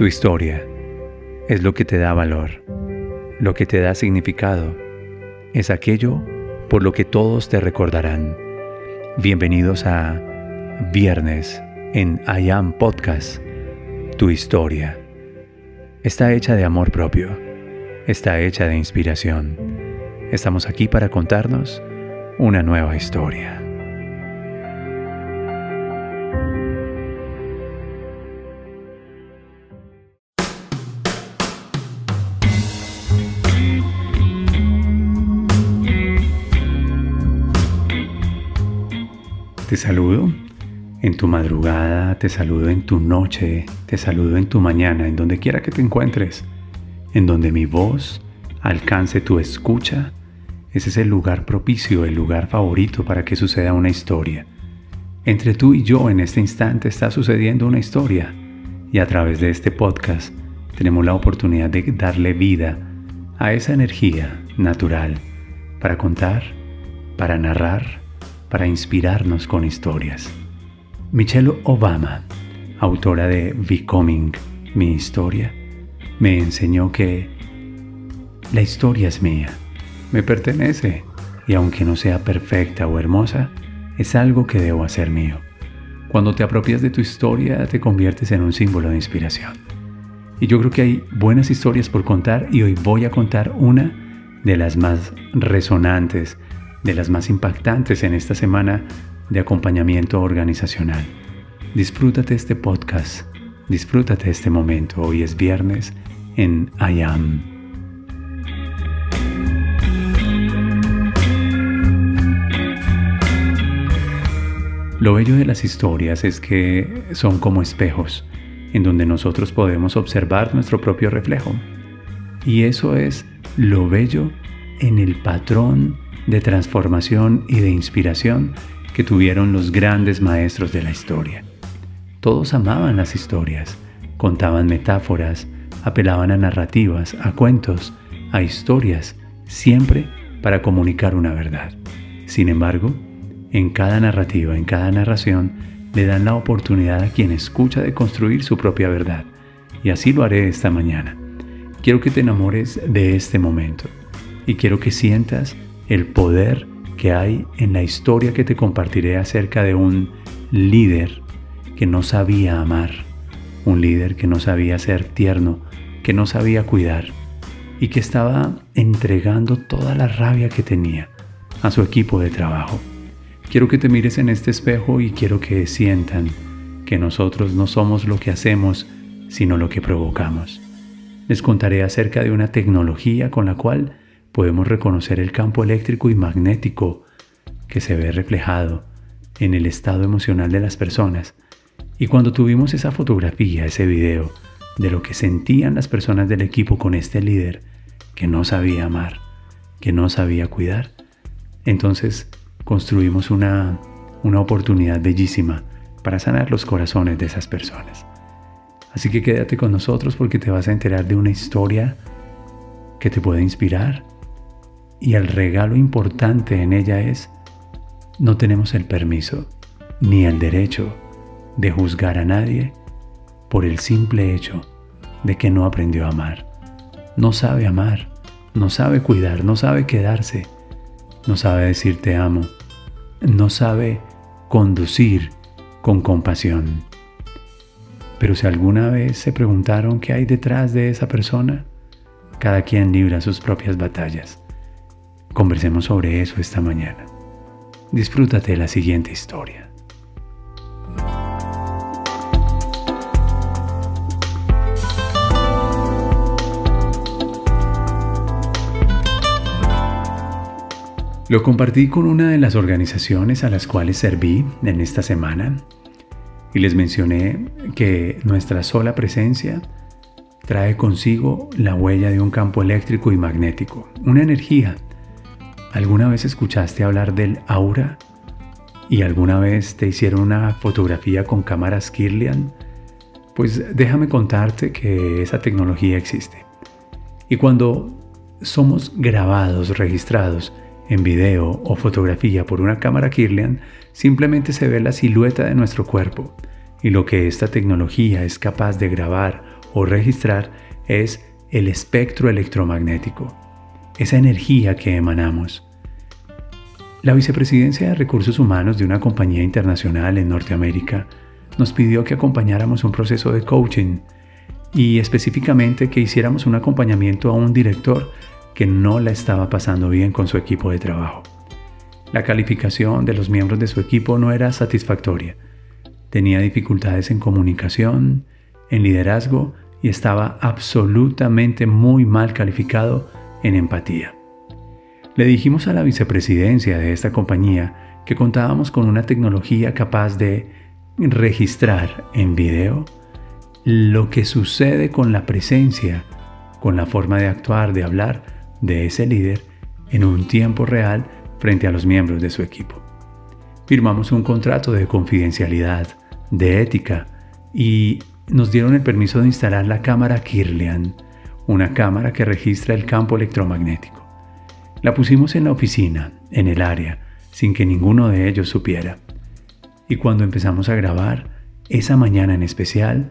Tu historia es lo que te da valor, lo que te da significado, es aquello por lo que todos te recordarán. Bienvenidos a Viernes en I Am Podcast, tu historia. Está hecha de amor propio, está hecha de inspiración. Estamos aquí para contarnos una nueva historia. Te saludo en tu madrugada, te saludo en tu noche, te saludo en tu mañana, en donde quiera que te encuentres, en donde mi voz alcance tu escucha. Ese es el lugar propicio, el lugar favorito para que suceda una historia. Entre tú y yo en este instante está sucediendo una historia y a través de este podcast tenemos la oportunidad de darle vida a esa energía natural para contar, para narrar, para inspirarnos con historias. Michelle Obama, autora de Becoming, mi historia, me enseñó que la historia es mía, me pertenece y aunque no sea perfecta o hermosa, es algo que debo hacer mío. Cuando te apropias de tu historia te conviertes en un símbolo de inspiración. Y yo creo que hay buenas historias por contar y hoy voy a contar una de las más resonantes de las más impactantes en esta semana de acompañamiento organizacional. Disfrútate este podcast, disfrútate este momento. Hoy es viernes en I Am. Lo bello de las historias es que son como espejos en donde nosotros podemos observar nuestro propio reflejo. Y eso es lo bello en el patrón de transformación y de inspiración que tuvieron los grandes maestros de la historia. Todos amaban las historias, contaban metáforas, apelaban a narrativas, a cuentos, a historias, siempre para comunicar una verdad. Sin embargo, en cada narrativa, en cada narración, le dan la oportunidad a quien escucha de construir su propia verdad. Y así lo haré esta mañana. Quiero que te enamores de este momento y quiero que sientas el poder que hay en la historia que te compartiré acerca de un líder que no sabía amar, un líder que no sabía ser tierno, que no sabía cuidar y que estaba entregando toda la rabia que tenía a su equipo de trabajo. Quiero que te mires en este espejo y quiero que sientan que nosotros no somos lo que hacemos, sino lo que provocamos. Les contaré acerca de una tecnología con la cual podemos reconocer el campo eléctrico y magnético que se ve reflejado en el estado emocional de las personas. Y cuando tuvimos esa fotografía, ese video de lo que sentían las personas del equipo con este líder que no sabía amar, que no sabía cuidar, entonces construimos una, una oportunidad bellísima para sanar los corazones de esas personas. Así que quédate con nosotros porque te vas a enterar de una historia que te puede inspirar, y el regalo importante en ella es, no tenemos el permiso ni el derecho de juzgar a nadie por el simple hecho de que no aprendió a amar. No sabe amar, no sabe cuidar, no sabe quedarse, no sabe decir te amo, no sabe conducir con compasión. Pero si alguna vez se preguntaron qué hay detrás de esa persona, cada quien libra sus propias batallas. Conversemos sobre eso esta mañana. Disfrútate de la siguiente historia. Lo compartí con una de las organizaciones a las cuales serví en esta semana y les mencioné que nuestra sola presencia trae consigo la huella de un campo eléctrico y magnético, una energía ¿Alguna vez escuchaste hablar del aura? ¿Y alguna vez te hicieron una fotografía con cámaras Kirlian? Pues déjame contarte que esa tecnología existe. Y cuando somos grabados, registrados en video o fotografía por una cámara Kirlian, simplemente se ve la silueta de nuestro cuerpo. Y lo que esta tecnología es capaz de grabar o registrar es el espectro electromagnético, esa energía que emanamos. La Vicepresidencia de Recursos Humanos de una compañía internacional en Norteamérica nos pidió que acompañáramos un proceso de coaching y específicamente que hiciéramos un acompañamiento a un director que no la estaba pasando bien con su equipo de trabajo. La calificación de los miembros de su equipo no era satisfactoria. Tenía dificultades en comunicación, en liderazgo y estaba absolutamente muy mal calificado en empatía. Le dijimos a la vicepresidencia de esta compañía que contábamos con una tecnología capaz de registrar en video lo que sucede con la presencia, con la forma de actuar, de hablar de ese líder en un tiempo real frente a los miembros de su equipo. Firmamos un contrato de confidencialidad, de ética y nos dieron el permiso de instalar la cámara Kirlian, una cámara que registra el campo electromagnético. La pusimos en la oficina, en el área, sin que ninguno de ellos supiera. Y cuando empezamos a grabar, esa mañana en especial,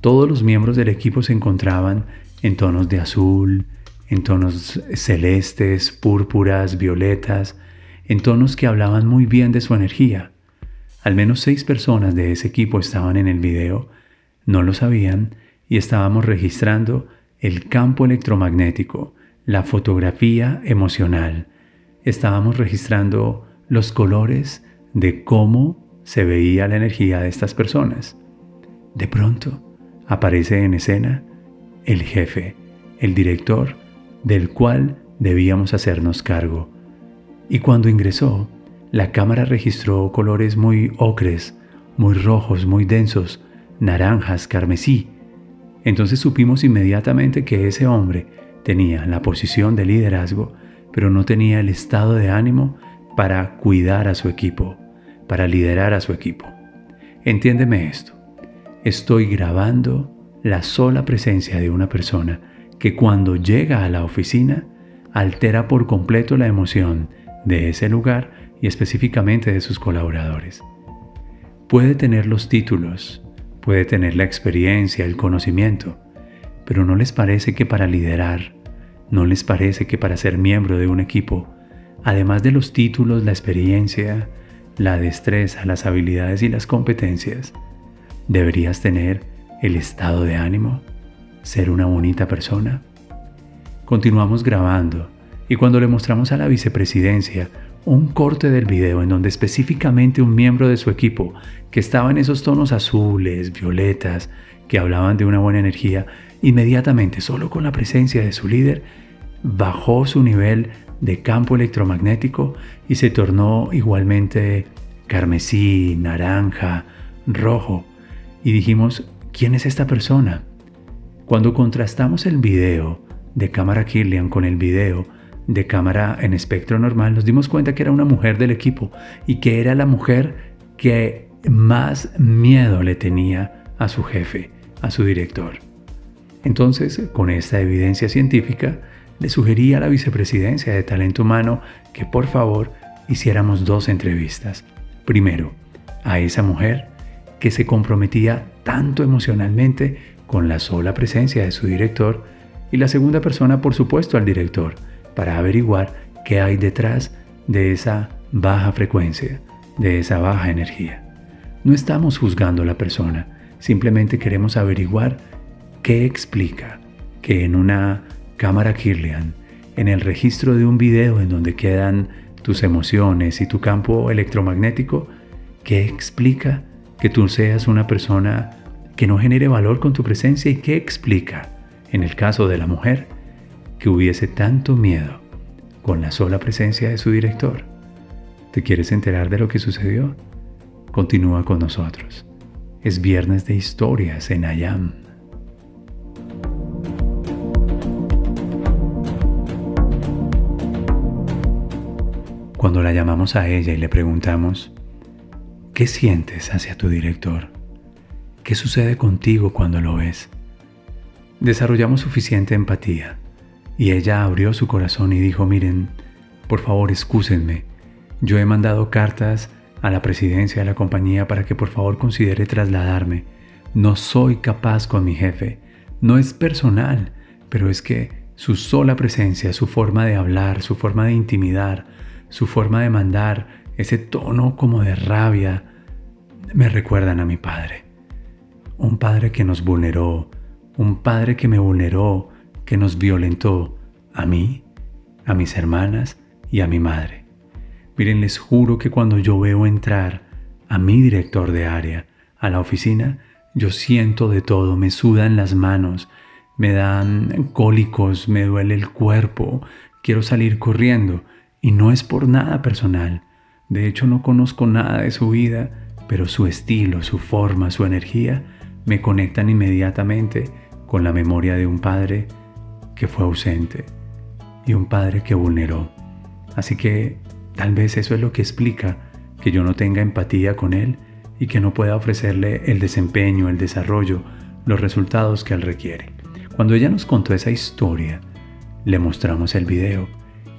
todos los miembros del equipo se encontraban en tonos de azul, en tonos celestes, púrpuras, violetas, en tonos que hablaban muy bien de su energía. Al menos seis personas de ese equipo estaban en el video, no lo sabían y estábamos registrando el campo electromagnético, la fotografía emocional. Estábamos registrando los colores de cómo se veía la energía de estas personas. De pronto aparece en escena el jefe, el director, del cual debíamos hacernos cargo. Y cuando ingresó, la cámara registró colores muy ocres, muy rojos, muy densos, naranjas, carmesí. Entonces supimos inmediatamente que ese hombre tenía la posición de liderazgo, pero no tenía el estado de ánimo para cuidar a su equipo, para liderar a su equipo. Entiéndeme esto. Estoy grabando la sola presencia de una persona que cuando llega a la oficina altera por completo la emoción de ese lugar y específicamente de sus colaboradores. Puede tener los títulos, puede tener la experiencia, el conocimiento, pero ¿no les parece que para liderar, no les parece que para ser miembro de un equipo, además de los títulos, la experiencia, la destreza, las habilidades y las competencias, deberías tener el estado de ánimo, ser una bonita persona. Continuamos grabando y cuando le mostramos a la vicepresidencia un corte del video en donde específicamente un miembro de su equipo, que estaba en esos tonos azules, violetas, que hablaban de una buena energía, inmediatamente, solo con la presencia de su líder, bajó su nivel de campo electromagnético y se tornó igualmente carmesí, naranja, rojo. Y dijimos, ¿quién es esta persona? Cuando contrastamos el video de cámara Kirlian con el video de cámara en espectro normal, nos dimos cuenta que era una mujer del equipo y que era la mujer que más miedo le tenía a su jefe, a su director. Entonces, con esta evidencia científica, le sugerí a la vicepresidencia de talento humano que por favor hiciéramos dos entrevistas. Primero, a esa mujer que se comprometía tanto emocionalmente con la sola presencia de su director y la segunda persona, por supuesto, al director, para averiguar qué hay detrás de esa baja frecuencia, de esa baja energía. No estamos juzgando a la persona, simplemente queremos averiguar qué explica que en una cámara Kirlian, en el registro de un video en donde quedan tus emociones y tu campo electromagnético, ¿qué explica que tú seas una persona que no genere valor con tu presencia y que explica, en el caso de la mujer, que hubiese tanto miedo con la sola presencia de su director. ¿Te quieres enterar de lo que sucedió? Continúa con nosotros. Es viernes de historias en Ayam. Cuando la llamamos a ella y le preguntamos, ¿Qué sientes hacia tu director? ¿Qué sucede contigo cuando lo ves? Desarrollamos suficiente empatía y ella abrió su corazón y dijo, miren, por favor, excúsenme. Yo he mandado cartas a la presidencia de la compañía para que por favor considere trasladarme. No soy capaz con mi jefe. No es personal, pero es que su sola presencia, su forma de hablar, su forma de intimidar, su forma de mandar, ese tono como de rabia, me recuerdan a mi padre. Un padre que nos vulneró, un padre que me vulneró, que nos violentó, a mí, a mis hermanas y a mi madre. Miren, les juro que cuando yo veo entrar a mi director de área a la oficina, yo siento de todo, me sudan las manos, me dan cólicos, me duele el cuerpo, quiero salir corriendo y no es por nada personal. De hecho no conozco nada de su vida, pero su estilo, su forma, su energía me conectan inmediatamente con la memoria de un padre que fue ausente y un padre que vulneró. Así que tal vez eso es lo que explica que yo no tenga empatía con él y que no pueda ofrecerle el desempeño, el desarrollo, los resultados que él requiere. Cuando ella nos contó esa historia, le mostramos el video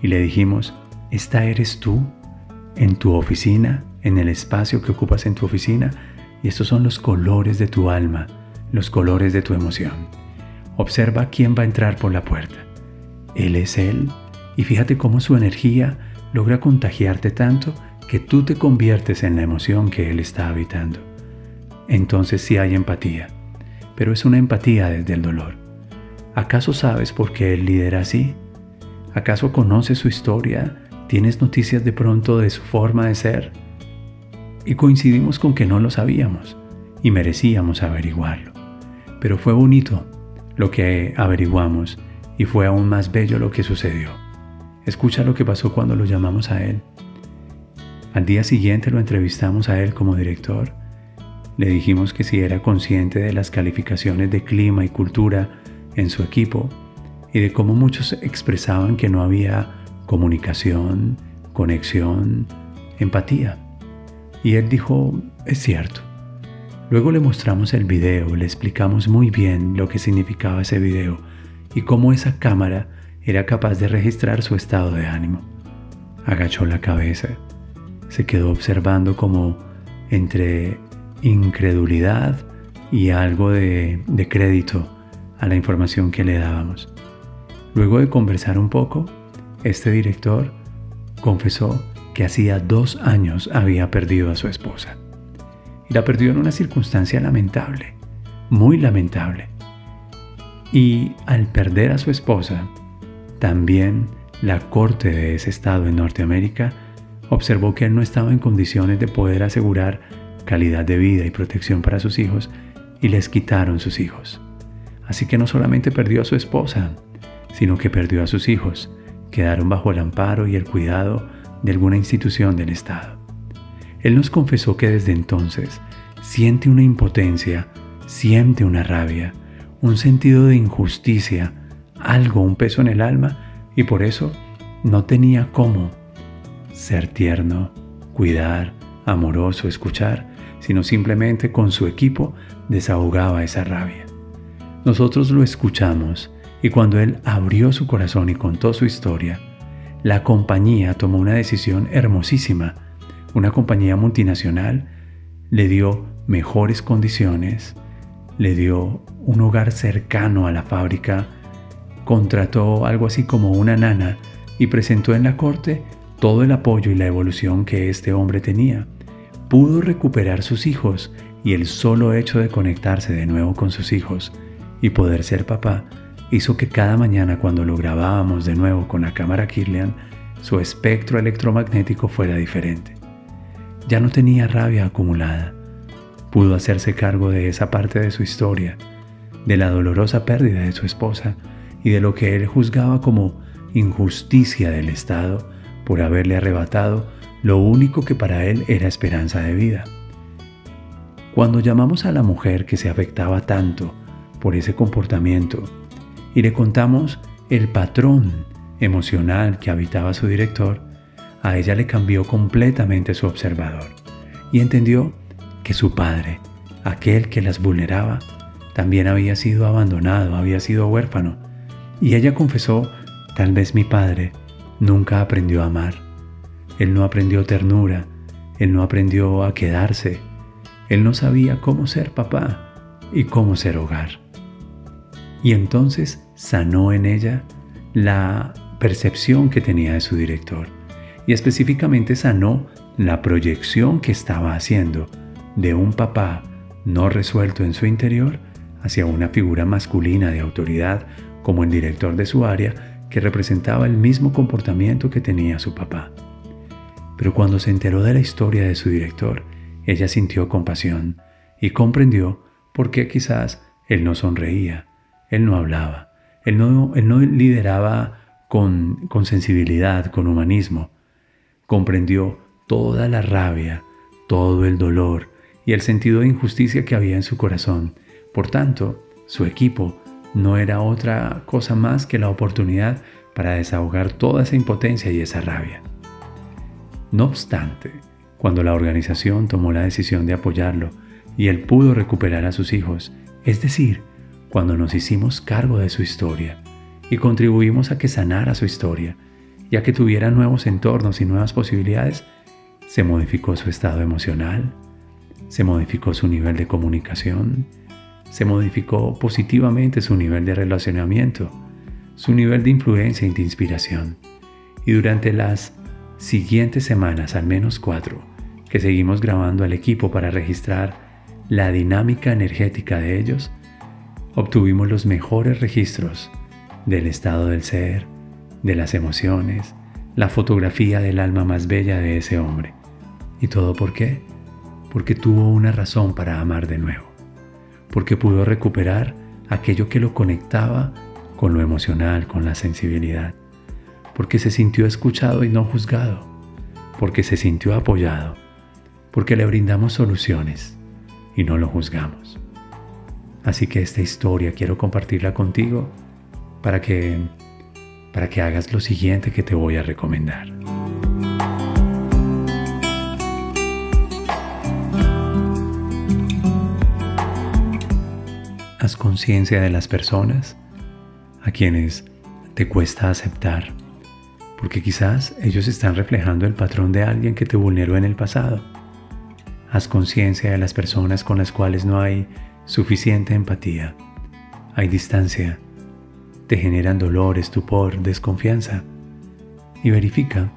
y le dijimos, esta eres tú en tu oficina, en el espacio que ocupas en tu oficina, y estos son los colores de tu alma, los colores de tu emoción. Observa quién va a entrar por la puerta. Él es Él, y fíjate cómo su energía logra contagiarte tanto que tú te conviertes en la emoción que Él está habitando. Entonces sí hay empatía, pero es una empatía desde el dolor. ¿Acaso sabes por qué él lidera así? ¿Acaso conoces su historia? ¿Tienes noticias de pronto de su forma de ser? Y coincidimos con que no lo sabíamos y merecíamos averiguarlo. Pero fue bonito lo que averiguamos y fue aún más bello lo que sucedió. Escucha lo que pasó cuando lo llamamos a él. Al día siguiente lo entrevistamos a él como director. Le dijimos que si era consciente de las calificaciones de clima y cultura en su equipo y de cómo muchos expresaban que no había comunicación, conexión, empatía. Y él dijo, es cierto. Luego le mostramos el video, le explicamos muy bien lo que significaba ese video y cómo esa cámara era capaz de registrar su estado de ánimo. Agachó la cabeza, se quedó observando como entre incredulidad y algo de, de crédito a la información que le dábamos. Luego de conversar un poco, este director confesó que hacía dos años había perdido a su esposa. La perdió en una circunstancia lamentable, muy lamentable. Y al perder a su esposa, también la corte de ese estado en Norteamérica observó que él no estaba en condiciones de poder asegurar calidad de vida y protección para sus hijos y les quitaron sus hijos. Así que no solamente perdió a su esposa, sino que perdió a sus hijos. Quedaron bajo el amparo y el cuidado de alguna institución del Estado. Él nos confesó que desde entonces siente una impotencia, siente una rabia, un sentido de injusticia, algo, un peso en el alma, y por eso no tenía cómo ser tierno, cuidar, amoroso, escuchar, sino simplemente con su equipo desahogaba esa rabia. Nosotros lo escuchamos y cuando él abrió su corazón y contó su historia, la compañía tomó una decisión hermosísima. Una compañía multinacional le dio mejores condiciones, le dio un hogar cercano a la fábrica, contrató algo así como una nana y presentó en la corte todo el apoyo y la evolución que este hombre tenía. Pudo recuperar sus hijos y el solo hecho de conectarse de nuevo con sus hijos y poder ser papá hizo que cada mañana cuando lo grabábamos de nuevo con la cámara Kirlian, su espectro electromagnético fuera diferente. Ya no tenía rabia acumulada. Pudo hacerse cargo de esa parte de su historia, de la dolorosa pérdida de su esposa y de lo que él juzgaba como injusticia del Estado por haberle arrebatado lo único que para él era esperanza de vida. Cuando llamamos a la mujer que se afectaba tanto por ese comportamiento y le contamos el patrón emocional que habitaba su director, a ella le cambió completamente su observador y entendió que su padre, aquel que las vulneraba, también había sido abandonado, había sido huérfano. Y ella confesó, tal vez mi padre nunca aprendió a amar. Él no aprendió ternura, él no aprendió a quedarse, él no sabía cómo ser papá y cómo ser hogar. y entonces sanó en ella la percepción que tenía de su director y específicamente sanó la proyección que estaba haciendo de un papá no resuelto en su interior hacia una figura masculina de autoridad como el director de su área que representaba el mismo comportamiento que tenía su papá. Pero cuando se enteró de la historia de su director, ella sintió compasión y comprendió por qué quizás él no sonreía, él no hablaba, él no, él no lideraba con, con sensibilidad, con humanismo. Comprendió toda la rabia, todo el dolor y el sentido de injusticia que había en su corazón. Por tanto, su equipo no era otra cosa más que la oportunidad para desahogar toda esa impotencia y esa rabia. No obstante, cuando la organización tomó la decisión de apoyarlo y él pudo recuperar a sus hijos, es decir, cuando nos hicimos cargo de su historia y contribuimos a que sanara su historia y a que tuviera nuevos entornos y nuevas posibilidades, se modificó su estado emocional, se modificó su nivel de comunicación, se modificó positivamente su nivel de relacionamiento, su nivel de influencia y de inspiración. Y durante las siguientes semanas, al menos cuatro, que seguimos grabando al equipo para registrar la dinámica energética de ellos, obtuvimos los mejores registros del estado del ser, de las emociones, la fotografía del alma más bella de ese hombre. ¿Y todo por qué? Porque tuvo una razón para amar de nuevo, porque pudo recuperar aquello que lo conectaba con lo emocional, con la sensibilidad, porque se sintió escuchado y no juzgado, porque se sintió apoyado, porque le brindamos soluciones y no lo juzgamos. Así que esta historia quiero compartirla contigo para que para que hagas lo siguiente que te voy a recomendar. Haz conciencia de las personas a quienes te cuesta aceptar porque quizás ellos están reflejando el patrón de alguien que te vulneró en el pasado. Haz conciencia de las personas con las cuales no hay suficiente empatía, hay distancia, te generan dolor, estupor, desconfianza. Y verifica,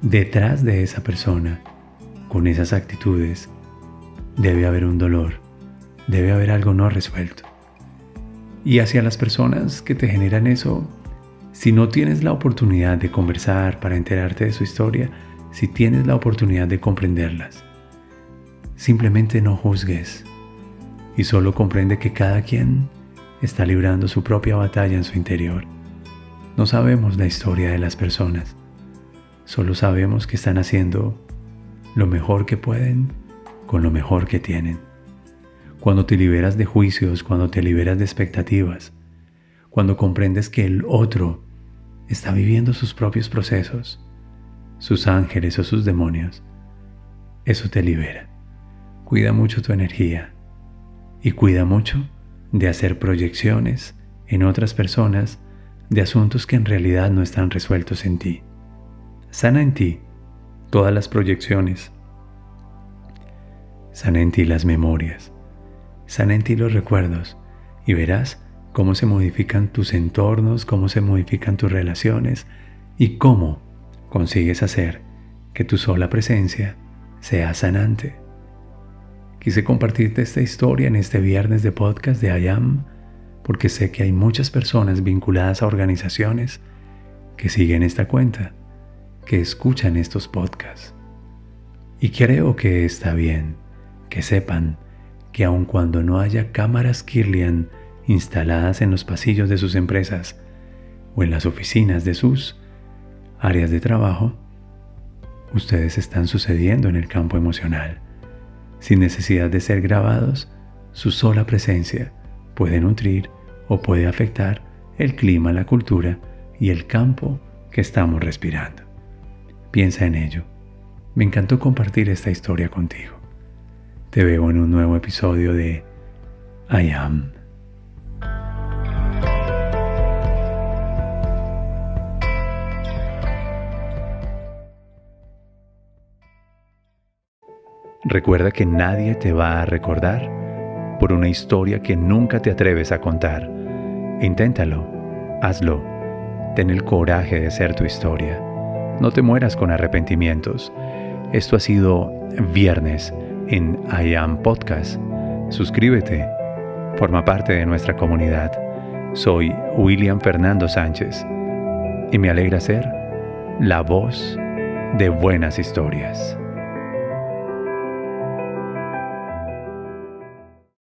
detrás de esa persona, con esas actitudes, debe haber un dolor, debe haber algo no resuelto. Y hacia las personas que te generan eso, si no tienes la oportunidad de conversar para enterarte de su historia, si tienes la oportunidad de comprenderlas, simplemente no juzgues y solo comprende que cada quien está librando su propia batalla en su interior. No sabemos la historia de las personas, solo sabemos que están haciendo lo mejor que pueden con lo mejor que tienen. Cuando te liberas de juicios, cuando te liberas de expectativas, cuando comprendes que el otro está viviendo sus propios procesos, sus ángeles o sus demonios, eso te libera. Cuida mucho tu energía y cuida mucho de hacer proyecciones en otras personas de asuntos que en realidad no están resueltos en ti. Sana en ti todas las proyecciones. Sana en ti las memorias. Sana en ti los recuerdos y verás cómo se modifican tus entornos, cómo se modifican tus relaciones y cómo consigues hacer que tu sola presencia sea sanante. Quise compartirte esta historia en este viernes de podcast de IAM porque sé que hay muchas personas vinculadas a organizaciones que siguen esta cuenta, que escuchan estos podcasts. Y creo que está bien que sepan que aun cuando no haya cámaras Kirlian instaladas en los pasillos de sus empresas o en las oficinas de sus áreas de trabajo, ustedes están sucediendo en el campo emocional. Sin necesidad de ser grabados, su sola presencia puede nutrir o puede afectar el clima, la cultura y el campo que estamos respirando. Piensa en ello. Me encantó compartir esta historia contigo. Te veo en un nuevo episodio de I Am. Recuerda que nadie te va a recordar por una historia que nunca te atreves a contar, Inténtalo, hazlo, ten el coraje de ser tu historia. No te mueras con arrepentimientos. Esto ha sido viernes en I Am Podcast. Suscríbete, forma parte de nuestra comunidad. Soy William Fernando Sánchez y me alegra ser la voz de buenas historias.